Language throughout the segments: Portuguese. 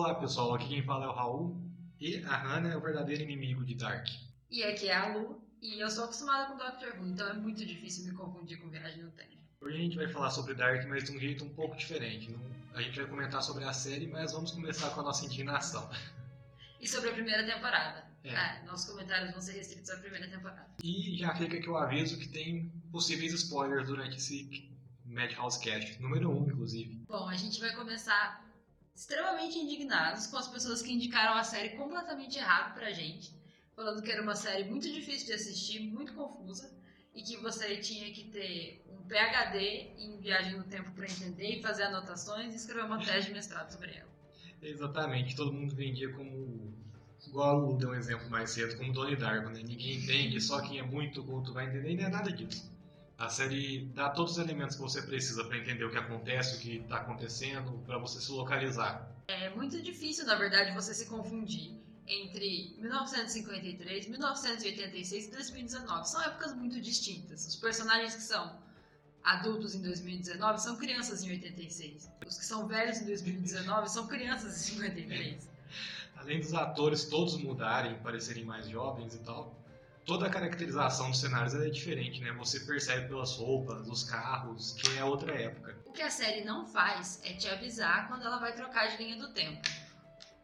Olá pessoal, aqui quem fala é o Raul e a Hannah é o verdadeiro inimigo de Dark. E aqui é a Lu, e eu sou acostumada com Doctor Who, então é muito difícil me confundir com Viagem no Tempo. Hoje a gente vai falar sobre Dark, mas de um jeito um pouco diferente. A gente vai comentar sobre a série, mas vamos começar com a nossa indignação. E sobre a primeira temporada. É. Ah, nossos comentários vão ser restritos à primeira temporada. E já fica aqui o aviso que tem possíveis spoilers durante esse Madhouse Cast, número 1 um, inclusive. Bom, a gente vai começar extremamente indignados com as pessoas que indicaram a série completamente errado pra gente, falando que era uma série muito difícil de assistir, muito confusa, e que você tinha que ter um PhD em viagem no tempo pra entender e fazer anotações e escrever uma tese de mestrado sobre ela. Exatamente, todo mundo vendia como. Igual deu um exemplo mais cedo, como Donnie Darko, né? Ninguém entende, só quem é muito culto vai entender, e não é nada disso. A série dá todos os elementos que você precisa para entender o que acontece, o que está acontecendo, para você se localizar. É muito difícil, na verdade, você se confundir entre 1953, 1986 e 2019. São épocas muito distintas. Os personagens que são adultos em 2019 são crianças em 86. Os que são velhos em 2019 são crianças em 53. Além dos atores todos mudarem, parecerem mais jovens e tal, toda a caracterização dos cenários é diferente, né? Você percebe pelas roupas, os carros, que é outra época. O que a série não faz é te avisar quando ela vai trocar de linha do tempo.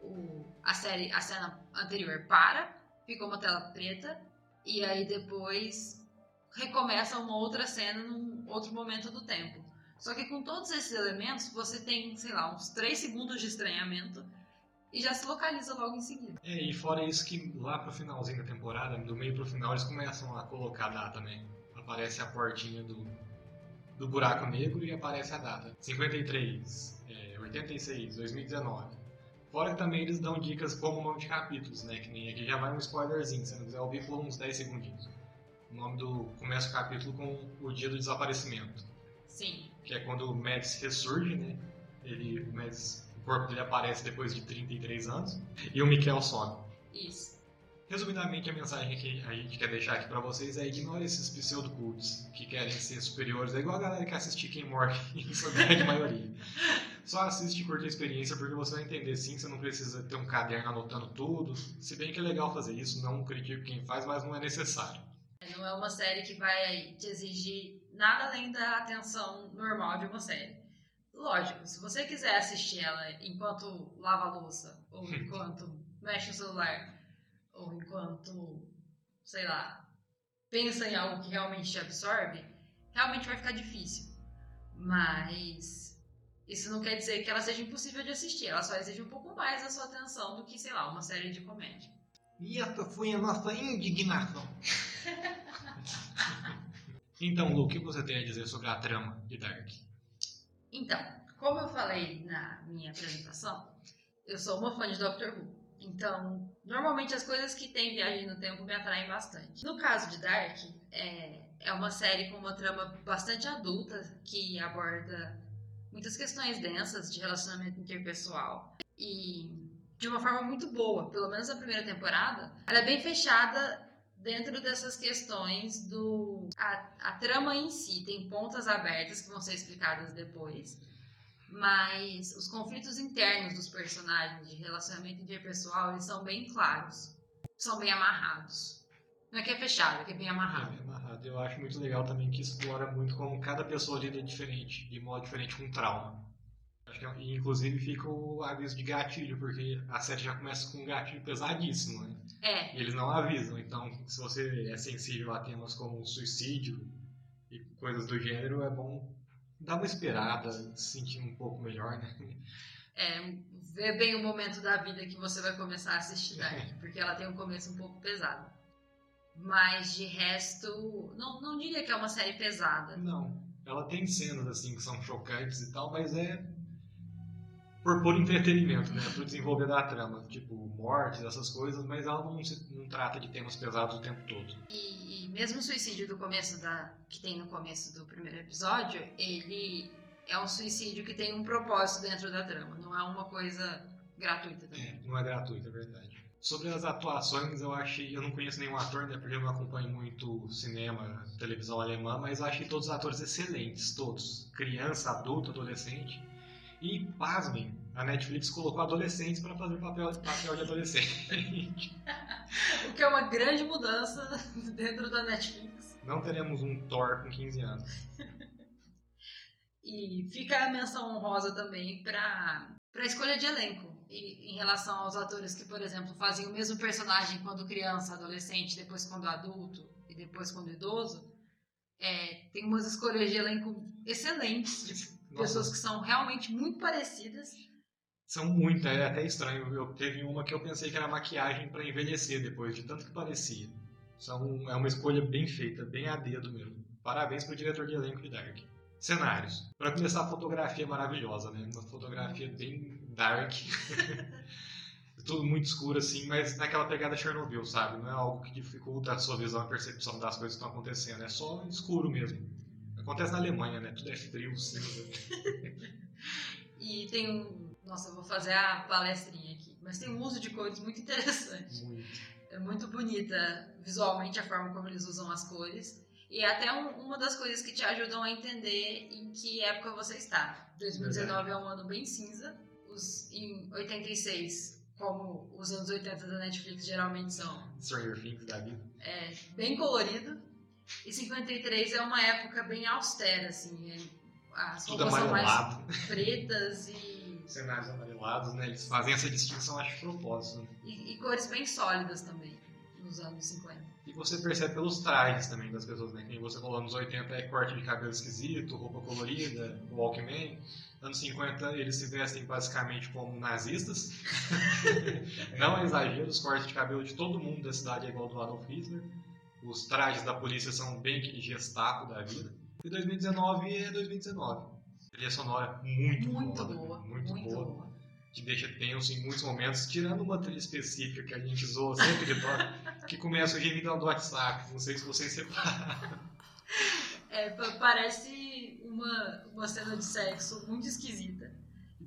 O- a série, a cena anterior para, fica uma tela preta e aí depois recomeça uma outra cena num outro momento do tempo. Só que com todos esses elementos você tem, sei lá, uns 3 segundos de estranhamento e já se localiza logo em seguida. É, e fora isso que lá pro finalzinho da temporada, do meio pro final, eles começam a colocar a data, né? Aparece a portinha do, do buraco negro e aparece a data. 53, é, 86, 2019. Fora que também eles dão dicas como o nome de capítulos, né? Que nem aqui já vai um spoilerzinho, se não quiser ouvir por uns 10 segundinhos. O nome do. Começa o capítulo com o dia do desaparecimento. Sim. Que é quando o Mads ressurge, né? Ele, o Mads, o corpo dele aparece depois de 33 anos. E o Mikkel some. Isso. Resumidamente, a mensagem que a gente quer deixar aqui pra vocês é ignore esses pseudo-cultos que querem ser superiores. É igual a galera que assiste Quem Morre, em sua grande maioria. Só assiste e curte a experiência porque você vai entender sim, você não precisa ter um caderno anotando tudo. Se bem que é legal fazer isso, não critico quem faz, mas não é necessário. Não é uma série que vai te exigir nada além da atenção normal de uma série. Lógico, se você quiser assistir ela enquanto lava a louça, ou enquanto mexe no celular, ou enquanto, sei lá, pensa em algo que realmente te absorve, realmente vai ficar difícil. Mas isso não quer dizer que ela seja impossível de assistir, ela só exige um pouco mais da sua atenção do que, sei lá, uma série de comédia. E essa foi a nossa indignação. então, Lu, o que você tem a dizer sobre a trama de Dark? Então, como eu falei na minha apresentação, eu sou uma fã de Doctor Who. Então, normalmente as coisas que têm viagem no tempo me atraem bastante. No caso de Dark, é, é uma série com uma trama bastante adulta que aborda muitas questões densas de relacionamento interpessoal e de uma forma muito boa. Pelo menos a primeira temporada, ela é bem fechada dentro dessas questões do a, a trama em si tem pontas abertas que vão ser explicadas depois mas os conflitos internos dos personagens de relacionamento interpessoal eles são bem claros são bem amarrados não é que é fechado é que é bem É, amarrado bem amarrado. Eu acho muito legal também que explora muito como cada pessoa lida diferente, de modo diferente com trauma. Acho que, é- inclusive fica o aviso de gatilho, porque a série já começa com um gatilho pesadíssimo, né? é E eles não avisam, então se você é sensível a temas como suicídio e coisas do gênero, é bom dar uma esperada, se sentir um pouco melhor, né? é ver bem o momento da vida que você vai começar a assistir Dark porque ela tem um começo um pouco pesado mas de resto não, não diria que é uma série pesada Não. Ela tem cenas assim que são chocantes e tal, mas é por puro entretenimento, né? Pro desenvolver da trama, tipo mortes, essas coisas, mas ela não, se- não trata de temas pesados o tempo todo. E, e mesmo o suicídio do começo da. que tem no começo do primeiro episódio, ele é um suicídio que tem um propósito dentro da trama, não é uma coisa gratuita também. É, não é gratuito, é verdade. Sobre as atuações, eu achei. Eu não conheço nenhum ator, né? Porque eu não acompanho muito cinema, televisão alemã, mas eu achei todos os atores excelentes, todos. Criança, adulto, adolescente. E, pasmem, A Netflix colocou adolescentes para fazer papel, papel de adolescente. o que é uma grande mudança dentro da Netflix. Não teremos um Thor com 15 anos. e fica a menção honrosa também para a escolha de elenco. E, em relação aos atores que, por exemplo, fazem o mesmo personagem quando criança, adolescente, depois quando adulto e depois quando idoso, é, tem umas escolhas de elenco excelentes, Nossa. Pessoas que são realmente muito parecidas. São muitas, é até estranho. Eu teve uma que eu pensei que era maquiagem para envelhecer depois, de tanto que parecia. São, é uma escolha bem feita, bem a dedo mesmo. Parabéns pro diretor de elenco de Dark. Cenários. Para começar, a fotografia é maravilhosa, né? Uma fotografia bem dark. Tudo muito escuro, assim, mas naquela pegada Chernobyl, sabe? Não é algo que dificulta a sua visão, a percepção das coisas que estão acontecendo. É só escuro mesmo. Acontece na Alemanha, né? Tudo é frio, cinza. e tem um. Nossa, eu vou fazer a palestrinha aqui. Mas tem um uso de cores muito interessante. Muito. É muito bonita visualmente a forma como eles usam as cores. E é até um, uma das coisas que te ajudam a entender em que época você está. 2019 é um ano bem cinza. Os, em 86, como os anos 80 da Netflix geralmente são. Stranger Things da vida. É, bem colorido. E 53 é uma época bem austera, assim. É, as Tudo roupas são mais pretas e. Cenários amarelados, né? Eles fazem essa distinção, acho, de propósito. Né? E, e cores bem sólidas também, nos anos 50 você percebe pelos trajes também das pessoas, né? Quem você falou, nos 80 é corte de cabelo esquisito, roupa colorida, Walkman. Anos 50 eles se vestem basicamente como nazistas. Não é exagero, os cortes de cabelo de todo mundo da cidade é igual do Adolf Hitler. Os trajes da polícia são bem que gestapo da vida. E 2019 é 2019. Trilha sonora muito, muito boa. boa muito, muito boa. boa que deixa tenso em muitos momentos, tirando uma trilha específica que a gente usou sempre de toque, que começa o gemidão do WhatsApp. Não sei se vocês separaram. É, parece uma, uma cena de sexo muito esquisita.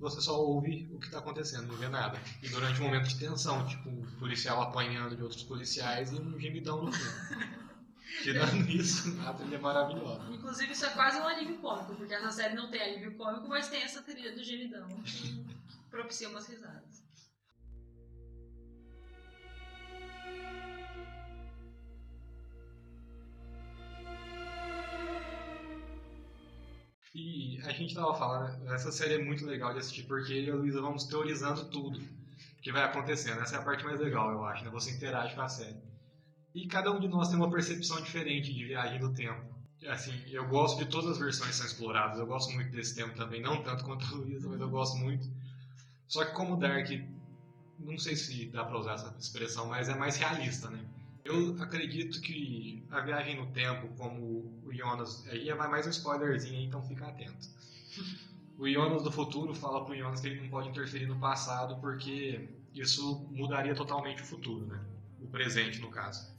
Você só ouve o que está acontecendo, não vê nada. E durante um momento de tensão, tipo, um policial apanhando de outros policiais e um gemidão no fundo. Tirando isso, a trilha é maravilhosa. Inclusive, isso é quase um alívio cômico, porque essa série não tem alívio cômico, mas tem essa trilha do gemidão propicia umas risadas. E a gente tava falando, essa série é muito legal de assistir porque eu e a Luísa vamos teorizando tudo que vai acontecendo. Essa é a parte mais legal, eu acho, né? Você interage com a série. E cada um de nós tem uma percepção diferente de viagem no tempo. Assim, eu gosto de todas as versões que são exploradas, eu gosto muito desse tempo também, não tanto quanto a Luísa, mas eu gosto muito. Só que como Dark, não sei se dá para usar essa expressão, mas é mais realista, né? Eu acredito que a viagem no tempo, como o Jonas, aí é mais um spoilerzinho, então fica atento. O Jonas do futuro fala pro Jonas que ele não pode interferir no passado porque isso mudaria totalmente o futuro, né? O presente, no caso.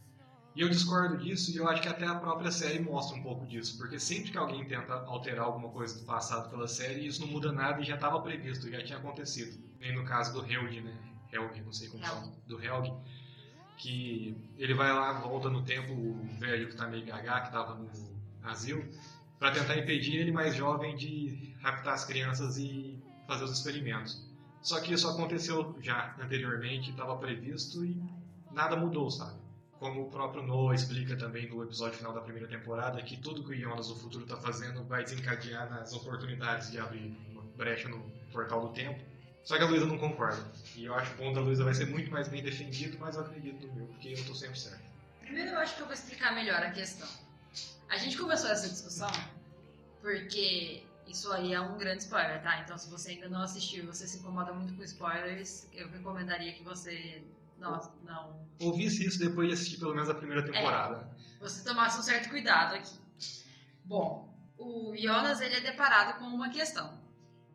E eu discordo disso e eu acho que até a própria série mostra um pouco disso, porque sempre que alguém tenta alterar alguma coisa do passado pela série, isso não muda nada e já estava previsto, já tinha acontecido. Nem no caso do Helg, né? Helg, não sei como fala, do Helg, que ele vai lá, volta no tempo, o velho que tá meio gaga, que tava no asilo, para tentar impedir ele mais jovem de raptar as crianças e fazer os experimentos. Só que isso aconteceu já anteriormente, estava previsto e nada mudou, sabe? como o próprio Noah explica também no episódio final da primeira temporada, que tudo que o Jonas do futuro está fazendo vai desencadear nas oportunidades de abrir uma brecha no portal do tempo. Só que a Luísa não concorda. E eu acho que o ponto da Luísa vai ser muito mais bem defendido, mas eu acredito no meu, porque eu estou sempre certo. Primeiro eu acho que eu vou explicar melhor a questão. A gente começou essa discussão porque isso aí é um grande spoiler, tá? Então se você ainda não assistiu e você se incomoda muito com spoilers, eu recomendaria que você nossa, não. Ouvisse isso depois de assistir pelo menos a primeira temporada. É, você tomasse um certo cuidado aqui. Bom, o Jonas ele é deparado com uma questão.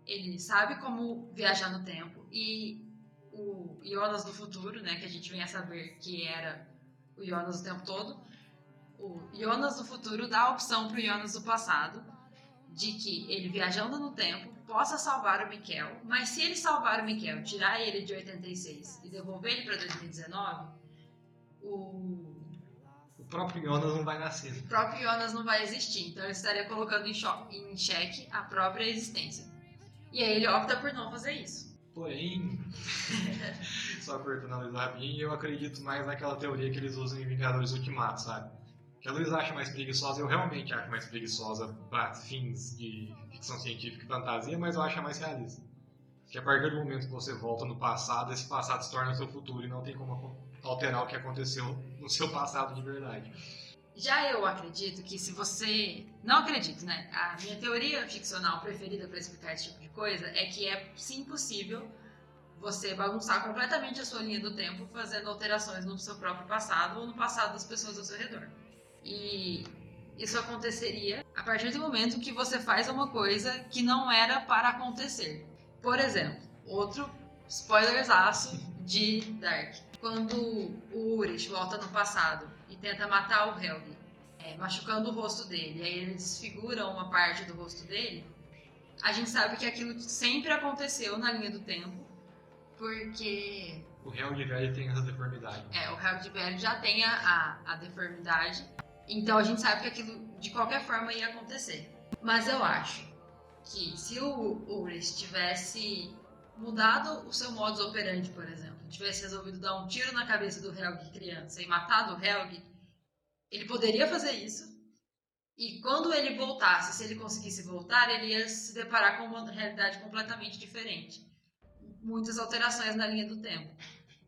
Ele sabe como viajar no tempo e o Jonas do futuro, né, que a gente vem a saber que era o Jonas o tempo todo, o Jonas do futuro dá a opção para o Jonas do passado de que ele viajando no tempo possa salvar o Miquel, mas se ele salvar o Miquel, tirar ele de 86 e devolver ele para 2019, o o próprio Jonas não vai nascer. O próprio Jonas não vai existir, então ele estaria colocando em, em xeque a própria existência. E aí ele opta por não fazer isso. Porém, só cortando a Luísa rapidinho, eu acredito mais naquela teoria que eles usam em Vingadores Ultimato, sabe? Que a Luísa acha mais preguiçosa, eu realmente acho mais preguiçosa para fins de ficção científica e fantasia, mas eu acho mais realista. Que a partir do momento que você volta no passado, esse passado se torna seu futuro e não tem como alterar o que aconteceu no seu passado de verdade. Já eu acredito que se você. Não acredito, né? A minha teoria ficcional preferida para explicar esse tipo de coisa é que é sim possível você bagunçar completamente a sua linha do tempo fazendo alterações no seu próprio passado ou no passado das pessoas ao seu redor. E isso aconteceria a partir do momento que você faz uma coisa que não era para acontecer. Por exemplo, outro spoilersaço de Dark. Quando o Urich volta no passado e tenta matar o Helgi, é, machucando o rosto dele, aí ele desfigura uma parte do rosto dele, a gente sabe que aquilo sempre aconteceu na linha do tempo, porque... O Helgi velho tem essa deformidade. É, o Helgi velho já tem a, a, a deformidade, então a gente sabe que aquilo de qualquer forma ia acontecer. Mas eu acho que se o Urich tivesse mudado o seu modus operandi, por exemplo, tivesse resolvido dar um tiro na cabeça do Helg criança e matado o Helg, ele poderia fazer isso. E quando ele voltasse, se ele conseguisse voltar, ele ia se deparar com uma realidade completamente diferente. Muitas alterações na linha do tempo.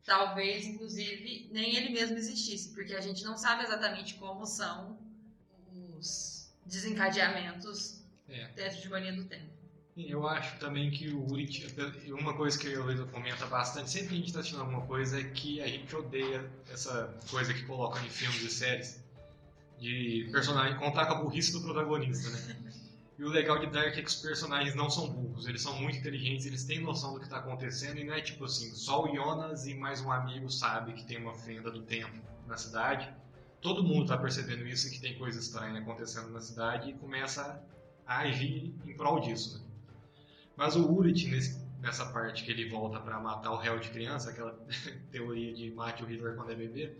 Talvez, inclusive, nem ele mesmo existisse, porque a gente não sabe exatamente como são os desencadeamentos é. dentro de uma linha do tempo. Eu acho também que o Uri, uma coisa que eu vejo comenta bastante, sempre que a gente está assistindo alguma coisa, é que a gente odeia essa coisa que colocam em filmes e séries, de personagem contar com a burrice do protagonista, né? E o legal de Dark é que os personagens não são burros, eles são muito inteligentes, eles têm noção do que está acontecendo, e não é tipo assim, só o Jonas e mais um amigo sabe que tem uma fenda do tempo na cidade. Todo mundo está percebendo isso, que tem coisa estranha acontecendo na cidade, e começa a agir em prol disso, né? Mas o Urit, nessa parte que ele volta para matar o réu de criança, aquela teoria de mate o Hitler quando é bebê,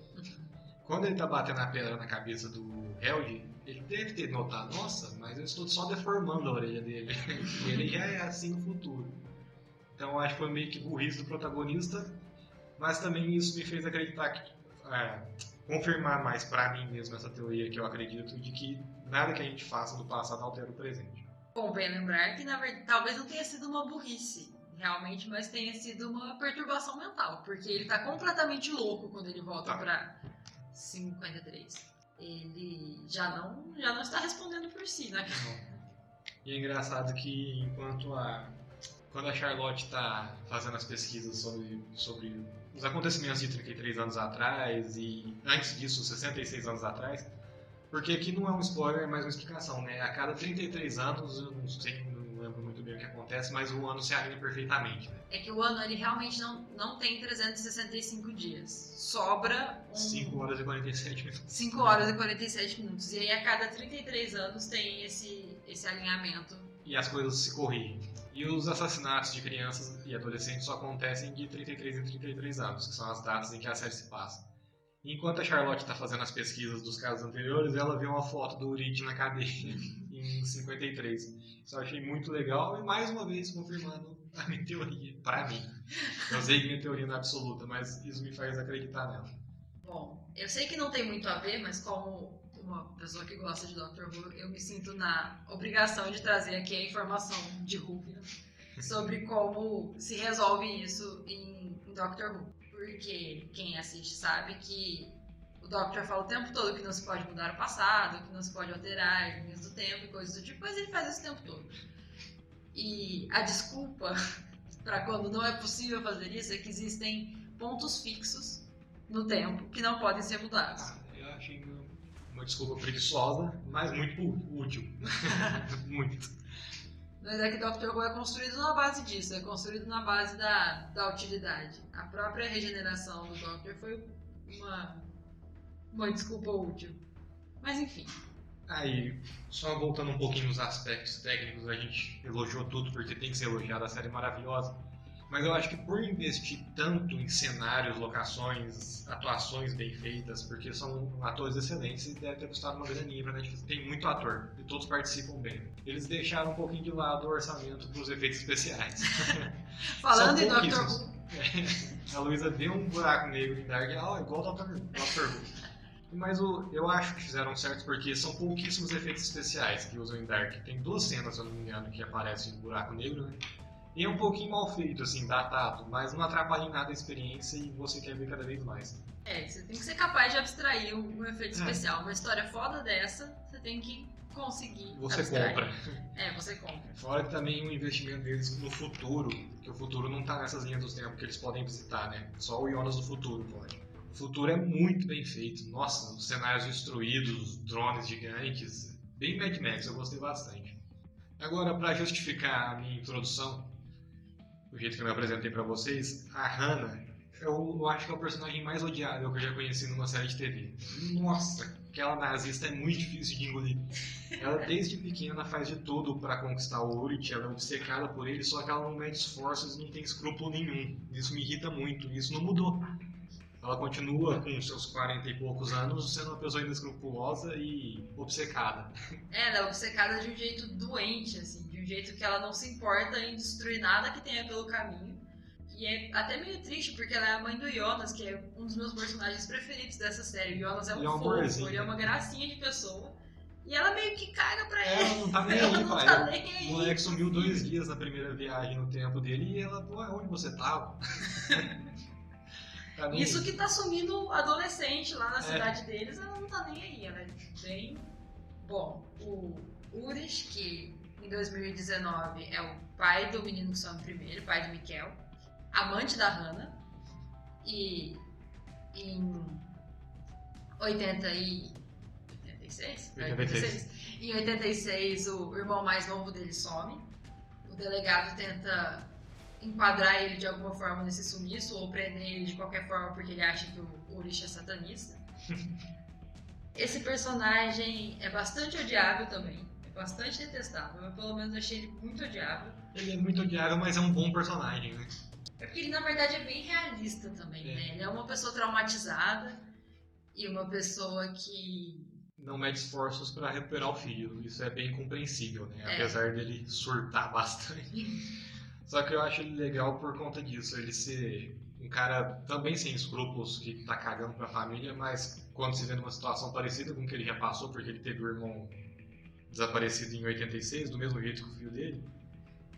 quando ele tá batendo a pedra na cabeça do Held, ele deve ter notado, nossa, mas eu estou só deformando a orelha dele. ele já é assim no futuro. Então acho que foi meio que burrice do protagonista, mas também isso me fez acreditar que. É, confirmar mais para mim mesmo essa teoria que eu acredito de que nada que a gente faça no passado altera o presente. Convém lembrar que, na verdade, talvez não tenha sido uma burrice, realmente, mas tenha sido uma perturbação mental, porque ele tá completamente louco quando ele volta tá. pra 53. Ele já não, já não está respondendo por si, né? E é engraçado que enquanto a. Quando a Charlotte está fazendo as pesquisas sobre, sobre os acontecimentos de 33 anos atrás e antes disso, 66 anos atrás, porque aqui não é um spoiler, é mais uma explicação, né? A cada 33 anos, eu não sei, o que acontece, mas o ano se alinha perfeitamente, né? É que o ano, ele realmente não, não tem 365 dias. Sobra um... 5 horas e 47 minutos. 5 horas e 47 minutos. E aí, a cada 33 anos, tem esse, esse alinhamento. E as coisas se corrigem. E os assassinatos de crianças e adolescentes só acontecem de 33 em 33 anos, que são as datas em que a série se passa. Enquanto a Charlotte está fazendo as pesquisas dos casos anteriores, ela vê uma foto do Uric na cadeia em 53. Isso eu achei muito legal e mais uma vez confirmando a minha teoria, para mim. Eu sei que minha teoria não é absoluta, mas isso me faz acreditar nela. Bom, eu sei que não tem muito a ver, mas como uma pessoa que gosta de Doctor Who, eu me sinto na obrigação de trazer aqui a informação de Rúbia sobre como se resolve isso em, Doctor Who porque quem assiste sabe que o Doctor fala o tempo todo que não se pode mudar o passado, que não se pode alterar linhas do tempo e coisas do tipo, mas ele faz isso o tempo todo. E a desculpa para quando não é possível fazer isso é que existem pontos fixos no tempo que não podem ser mudados. Ah, eu achei uma desculpa preguiçosa, mas muito útil. muito. Mas é que Doctor Who é construído na base disso, é construído na base da, da utilidade. A própria regeneração do Doctor foi uma, uma desculpa útil. Mas enfim. Aí, só voltando um pouquinho nos aspectos técnicos, a gente elogiou tudo porque tem que ser elogiado, a série é maravilhosa. Mas eu acho que por investir tanto em cenários, locações, atuações bem feitas, porque são atores excelentes e deve ter custado uma graninha pra Netflix. Tem muito ator e todos participam bem. Eles deixaram um pouquinho de lado o orçamento para os efeitos especiais. Falando em São Doctor. Who, A Luísa vê um buraco negro em Dark ó, igual o Dr. Dr. Who. Mas o, eu acho que fizeram certo porque são pouquíssimos efeitos especiais que usam em Dark. Tem duas cenas, se eu não me engano, que aparecem no buraco negro, né? E é um pouquinho mal feito, assim, datado, mas não atrapalha em nada a experiência e você quer ver cada vez mais. é, você tem que ser capaz de abstrair um, um efeito É. especial. Uma história foda dessa, você tem que conseguir Você abstrair. compra. É, você compra. Fora que também o investimento deles no futuro, que o futuro não tá nessas linhas dos tempos que eles podem visitar, né? Só o Jonas do futuro pode. O futuro é muito bem feito. Nossa, os cenários destruídos, drones gigantes, bem Mad Max, eu gostei bastante. Agora, para justificar a minha introdução, o jeito que eu me apresentei para vocês, a Hannah, eu, acho que é o personagem mais odiável que eu já conheci numa série de TV. Nossa, aquela nazista é muito difícil de engolir. Ela desde pequena faz de tudo para conquistar o Urit, ela é obcecada por ele, só que ela não mede esforços e não tem escrúpulo nenhum. Isso me irrita muito, isso não mudou. Ela continua com seus 40 e poucos anos sendo uma pessoa inescrupulosa e obcecada. É, ela é obcecada de um jeito doente, assim, de um jeito que ela não se importa em destruir nada que tenha pelo caminho. E é até meio triste, porque ela é a mãe do Jonas, que é um dos meus personagens preferidos dessa série. O Jonas é um Ele é um fofo, ele é uma gracinha de pessoa. E ela meio que caga pra Ela ele. não tá nem Ela aí não pra tá ela. nem aí. O moleque sumiu dois dias na primeira viagem no tempo dele e ela, pô, onde você tava? Tá Isso que tá sumindo adolescente lá na É. cidade deles, ela não tá nem aí. Ela é bem. Bom, o Urish, que em 2019 é o pai do menino que some primeiro, pai do Mikel, amante da Hannah, e em 80 e. 86? 86. Em 86, o irmão mais novo dele some. O delegado tenta enquadrar ele de alguma forma nesse sumiço ou prender ele de qualquer forma porque ele acha que o Urish é satanista. Esse personagem é bastante odiável também. É bastante detestável. Eu pelo menos achei ele muito odiável. Ele é muito odiável, mas é um bom personagem, né? É porque ele na verdade é bem realista também, É. né? Ele é uma pessoa traumatizada e uma pessoa que. Não mede esforços para recuperar o filho. Isso é bem compreensível, né? É. Apesar dele surtar bastante. Só que eu acho ele legal por conta disso. Ele ser um cara também sem escrúpulos, que tá cagando pra família, mas quando se vê numa situação parecida com o que ele já passou, porque ele teve o irmão desaparecido em 86, do mesmo jeito que o filho dele,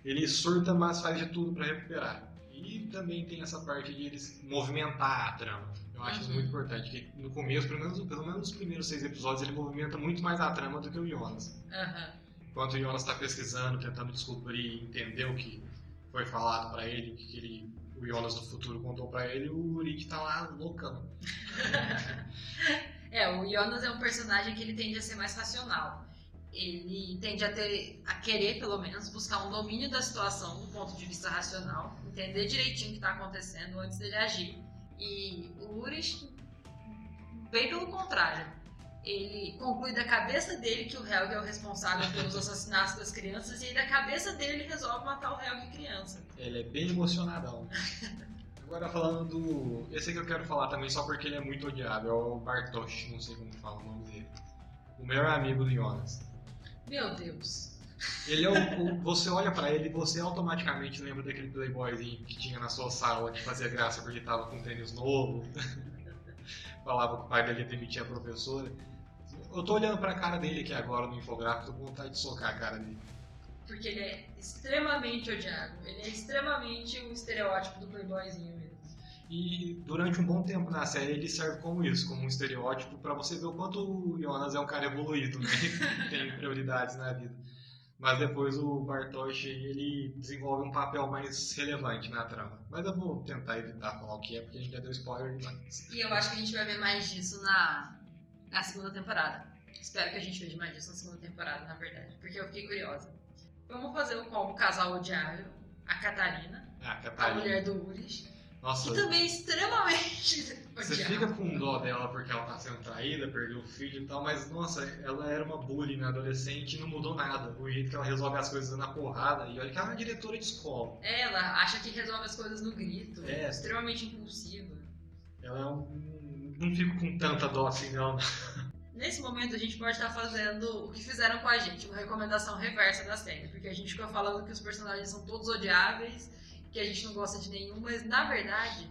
ele surta, mas faz de tudo pra recuperar. E também tem essa parte de eles movimentar a trama. Eu acho isso Uhum. muito importante, que no começo, pelo menos, pelo menos nos primeiros seis episódios, ele movimenta muito mais a trama do que o Jonas. Aham. Enquanto o Jonas está pesquisando, tentando descobrir, entender o que foi falado pra ele, o que ele, o Jonas do futuro contou pra ele, o Uric tá lá loucão. É, o Jonas é um personagem que ele tende a ser mais racional. Ele tende a ter, a querer, pelo menos, buscar um domínio da situação do ponto de vista racional, entender direitinho o que está acontecendo antes dele agir. E o Urish, bem pelo contrário, ele conclui da cabeça dele que o Helg é o responsável pelos assassinatos das crianças e aí da cabeça dele ele resolve matar o Helg criança. Ele é bem emocionadão. Agora falando do. Esse que eu quero falar também só porque ele é muito odiado, é o Bartosz, não sei como fala o nome dele. O melhor amigo do Jonas. Meu Deus. Ele é o, o- você olha pra ele e você automaticamente lembra daquele playboyzinho que tinha na sua sala que fazia graça porque tava com tênis novo. Falava que o pai dele ia demitir a professora. Eu tô olhando pra cara dele aqui agora no infográfico, tô com vontade de socar a cara dele. Porque ele é extremamente odiado. Ele é extremamente o estereótipo do playboyzinho mesmo. E durante um bom tempo na série ele serve como isso, como um estereótipo pra você ver o quanto o Jonas é um cara evoluído, né? Tem prioridades na vida. Mas depois o Bartosz ele desenvolve um papel mais relevante na trama. Mas eu vou tentar evitar falar o que é, porque a gente já deu spoiler demais. E eu acho que a gente vai ver mais disso na, na segunda temporada. Espero que a gente veja mais disso na segunda temporada, na verdade. Porque eu fiquei curiosa. Vamos fazer o combo casal odiável. A Catarina, Ah, a Catarina. mulher do Urish. Nossa, Que também é extremamente você fica com dó dela porque ela tá sendo traída, perdeu o filho e tal, mas nossa, ela era uma bully na adolescente e não mudou nada. O jeito que ela resolve as coisas na porrada, e olha que ela é uma diretora de escola. Ela acha que resolve as coisas no grito. É. Extremamente impulsiva. Ela é um. Não fico com tanta dó assim, não. Nesse momento a gente pode estar fazendo o que fizeram com a gente, uma recomendação reversa da série, porque a gente ficou falando que os personagens são todos odiáveis que a gente não gosta de nenhum, mas na verdade,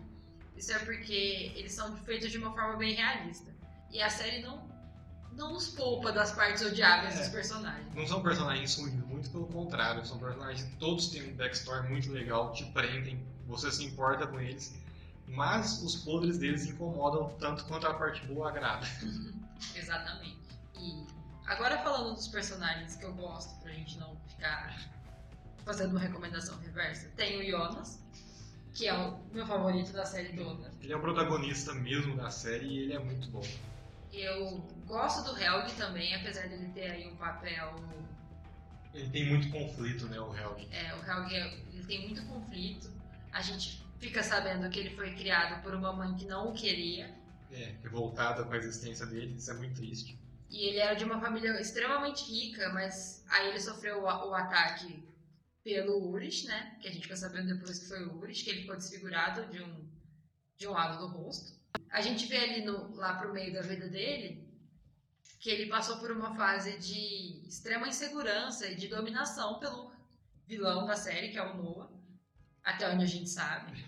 isso é porque eles são feitos de uma forma bem realista. E a série não, não nos poupa das partes odiáveis É. dos personagens. Não são personagens ruins, muito pelo contrário. São personagens que todos têm um backstory muito legal, te prendem, você se importa com eles. Mas os podres deles incomodam tanto quanto a parte boa agrada. Exatamente. E agora falando dos personagens que eu gosto, pra gente não ficar fazendo uma recomendação reversa, tem o Jonas, que é o meu favorito da série toda. Ele é o protagonista mesmo da série e ele é muito bom. Eu gosto do Helg também, apesar dele ter aí um papel. Ele tem muito conflito, né, o Helg. É, o Helg ele tem muito conflito. A gente fica sabendo que ele foi criado por uma mãe que não o queria. É, revoltada com a existência dele, isso é muito triste. E ele era de uma família extremamente rica, mas aí ele sofreu o, o ataque pelo Urish, né? Que a gente fica sabendo depois que foi o Urish, que ele ficou desfigurado de um, de um lado do rosto. A gente vê ali no, lá pro meio da vida dele que ele passou por uma fase de extrema insegurança e de dominação pelo vilão da série, que é o Noah, até onde a gente sabe.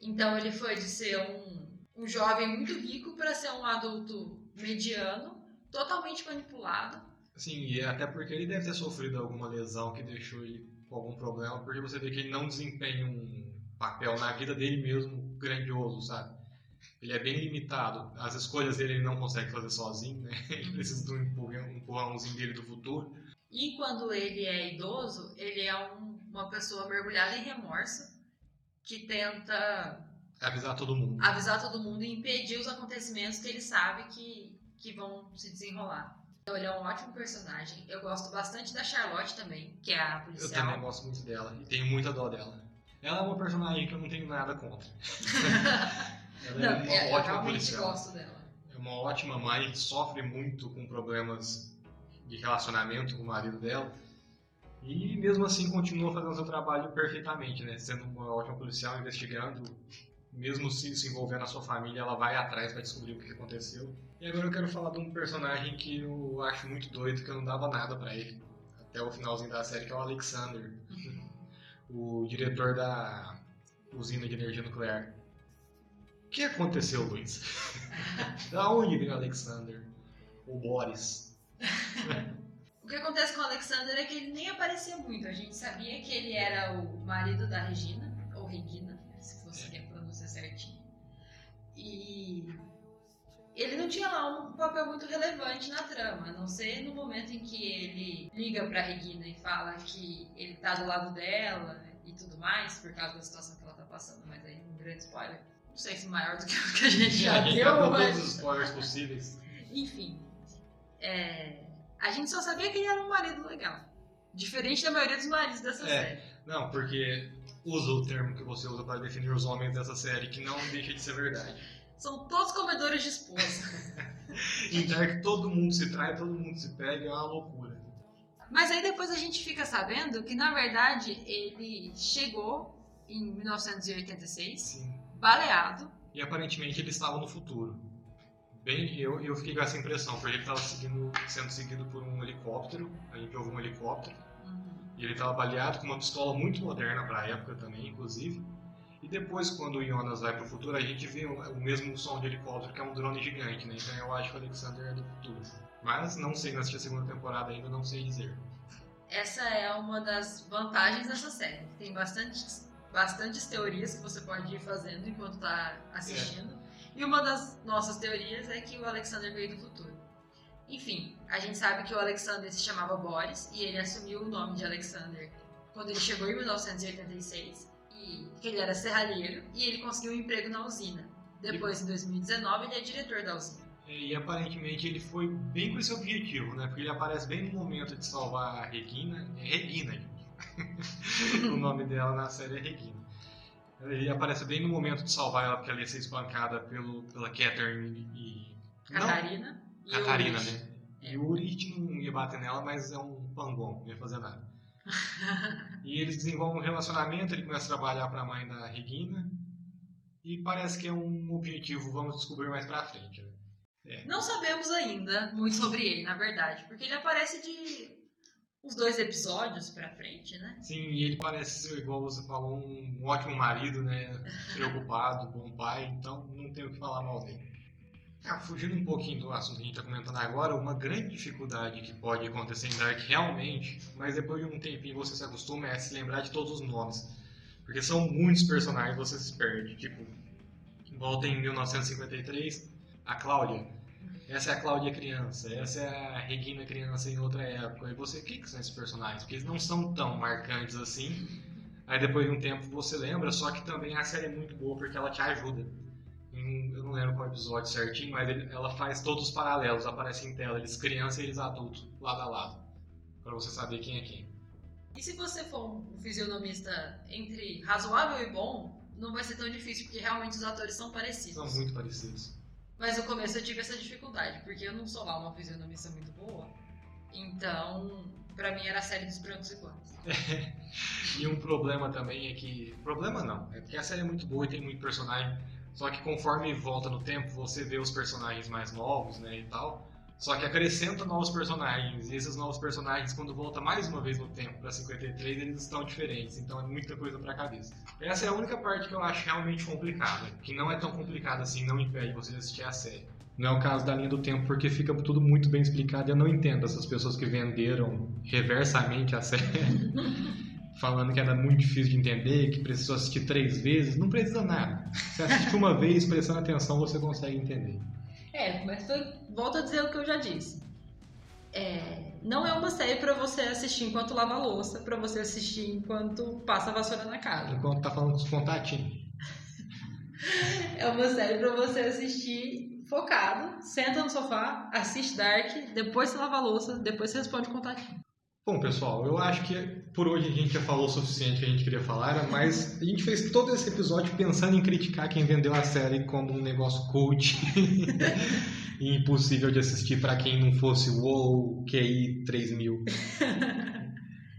Então ele foi de ser um, um jovem muito rico para ser um adulto mediano, totalmente manipulado. Sim, e até porque ele deve ter sofrido alguma lesão que deixou ele com algum problema, porque você vê que ele não desempenha um papel na vida dele mesmo grandioso, sabe? Ele é bem limitado. As escolhas dele ele não consegue fazer sozinho, né? Ele precisa de um empurrão- um empurrãozinho dele do futuro. E quando ele é idoso, ele é um- uma pessoa mergulhada em remorso que tenta Avisar todo mundo. avisar todo mundo e impedir os acontecimentos que ele sabe que, que vão se desenrolar. Então ele é um ótimo personagem. Eu gosto bastante da Charlotte também, que é a Eu policial. também gosto muito dela e tenho muita dó dela. Ela é uma personagem que eu não tenho nada contra. Ela Não, é uma é, eu ótima realmente policial. gosto dela. É uma ótima mãe que sofre muito com problemas de relacionamento com o marido dela. E mesmo assim continua fazendo seu trabalho perfeitamente, né? Sendo uma ótima policial, investigando, mesmo se, se envolvendo na sua família, ela vai atrás para descobrir o que aconteceu. E agora eu quero falar de um personagem que eu acho muito doido, que eu não dava nada para ele. Até o finalzinho da série, que é o Alexander. o diretor da usina de energia nuclear. O que aconteceu, Luiz? da onde veio o Alexander? O Boris? O que acontece com o Alexander é que ele nem aparecia muito. A gente sabia que ele era o marido da Regina, ou Regina, E ele não tinha lá um papel muito relevante na trama, a não ser no momento em que ele liga pra Regina e fala que ele tá do lado dela e tudo mais, por causa da situação que ela tá passando, mas aí um grande spoiler. Não sei se maior do que o que a gente já a gente deu, tá mas... todos os spoilers possíveis. Enfim, é, a gente só sabia que ele era um marido legal. Diferente da maioria dos maridos dessa É. série. Não, porque usa o termo que você usa para definir os homens dessa série, que não deixa de ser verdade. São todos comedores de esposa. Em Dark todo mundo se trai, todo mundo se pega, é uma loucura. Mas aí depois a gente fica sabendo que, na verdade, ele chegou em 1986, Sim. baleado. E aparentemente ele estava no futuro. Bem, eu, eu fiquei com essa impressão, porque ele estava sendo seguido por um helicóptero, a gente ouve um helicóptero, e ele estava baleado com uma pistola muito moderna para a época também, inclusive. E depois, quando o Jonas vai para o futuro, a gente vê o, mesmo som de helicóptero, que é um drone gigante, né? Então eu acho que o Alexander é do futuro. Mas não sei, não assisti a segunda temporada ainda, não sei dizer. Essa é uma das vantagens dessa série. Tem bastantes, bastantes teorias que você pode ir fazendo enquanto está assistindo. E uma das nossas teorias é que o Alexander veio do futuro. Enfim, a gente sabe que o Alexander se chamava Boris e ele assumiu o nome de Alexander quando ele chegou em 1986 e que ele era serralheiro e ele conseguiu um emprego na usina. Depois, em 2019, ele é diretor da usina. E aparentemente ele foi bem com esse objetivo, né? Porque ele aparece bem no momento de salvar a Regina. É Regina, gente. o nome dela na série é Regina. Ele aparece bem no momento de salvar ela, porque ela ia ser espancada pelo, pela Catherine e. Catarina. Catarina, Rich. né? E o Uric não ia bater nela, mas é um pangon, não ia fazer nada. e eles desenvolvem um relacionamento, ele começa a trabalhar para a mãe da Regina. E parece que é um objetivo, vamos descobrir mais pra frente. Né? Não sabemos ainda muito sobre ele, na verdade, porque ele aparece de uns dois episódios pra frente, né? Sim, e ele parece ser, igual você falou, um ótimo marido, né? Preocupado, bom pai, então não tenho o que falar mal dele. Ah, fugindo um pouquinho do assunto que a gente está comentando agora, uma grande dificuldade que pode acontecer em Dark realmente, mas depois de um tempinho você se acostuma, é se lembrar de todos os nomes. Porque são muitos personagens você se perde. Tipo, volta em 1953, a Cláudia. Essa é a Cláudia criança, essa é a Regina criança em outra época. E você, o que, que são esses personagens? Porque eles não são tão marcantes assim. Aí depois de um tempo você lembra, só que também a série é muito boa porque ela te ajuda. Em, eu não lembro qual episódio certinho, mas ele, ela faz todos os paralelos, aparece em tela, eles criança e eles adultos, lado a lado. Pra você saber quem é quem. E se você for um fisionomista entre razoável e bom, não vai ser tão difícil, porque realmente os atores são parecidos. São muito parecidos. Mas no começo eu tive essa dificuldade, porque eu não sou lá uma fisionomista muito boa. Então, pra mim era a série dos brancos iguais. E um problema também é que. Problema não, é porque a série é muito boa e tem muito personagem. Só que conforme volta no tempo, você vê os personagens mais novos, né, e tal. Só que acrescenta novos personagens, e esses novos personagens, quando volta mais uma vez no tempo para 53, eles estão diferentes, então é muita coisa para cabeça. Essa é a única parte que eu acho realmente complicada, que não é tão complicada assim, não impede você de assistir a série. Não é o caso da linha do tempo, porque fica tudo muito bem explicado e eu não entendo essas pessoas que venderam reversamente a série, falando que era muito difícil de entender, que precisou assistir três vezes. Não precisa nada. Você assiste uma vez, prestando atenção, você consegue entender. É, mas foi, volto a dizer o que eu já disse. É, não é uma série pra você assistir enquanto lava a louça, pra você assistir enquanto passa a vassoura na casa. Enquanto tá falando com os contatinhos. É uma série pra você assistir focado, senta no sofá, assiste Dark, depois você lava a louça, depois você responde contatinho. Bom, pessoal, eu acho que por hoje a gente já falou o suficiente que a gente queria falar, mas a gente fez todo esse episódio pensando em criticar quem vendeu a série como um negócio cult e impossível de assistir para quem não fosse o WoW QI 3000.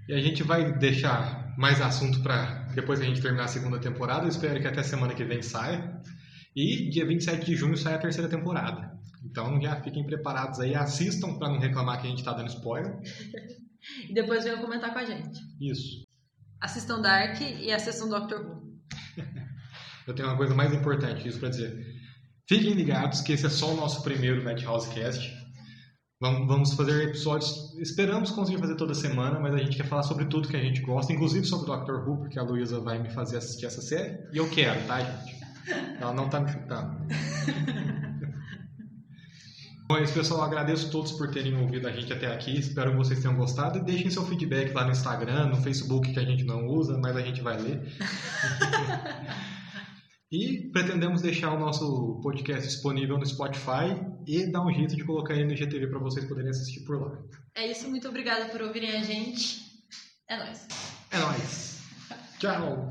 E a gente vai deixar mais assunto para depois que a gente terminar a segunda temporada. Eu espero que até semana que vem saia. E dia 27 de junho sai a terceira temporada. Então já fiquem preparados aí, assistam para não reclamar que a gente tá dando spoiler. E depois venham comentar com a gente. Isso. Assistam Dark e assistam Doctor Who. Eu tenho uma coisa mais importante isso para dizer. Fiquem ligados que esse é só o nosso primeiro Madhouse Cast. Vamos vamos fazer episódios, esperamos conseguir fazer toda semana, mas a gente quer falar sobre tudo que a gente gosta, inclusive sobre Doctor Who, porque a Luísa vai me fazer assistir essa série. E eu quero, tá, gente? Ela não tá me chutando. Bom, é isso, pessoal. Agradeço a todos por terem ouvido a gente até aqui. Espero que vocês tenham gostado. E deixem seu feedback lá no Instagram, no Facebook, que a gente não usa, mas a gente vai ler. e pretendemos deixar o nosso podcast disponível no Spotify e dar um jeito de colocar ele no IGTV para vocês poderem assistir por lá. É isso, muito obrigada por ouvirem a gente. É nóis. É nóis. Tchau.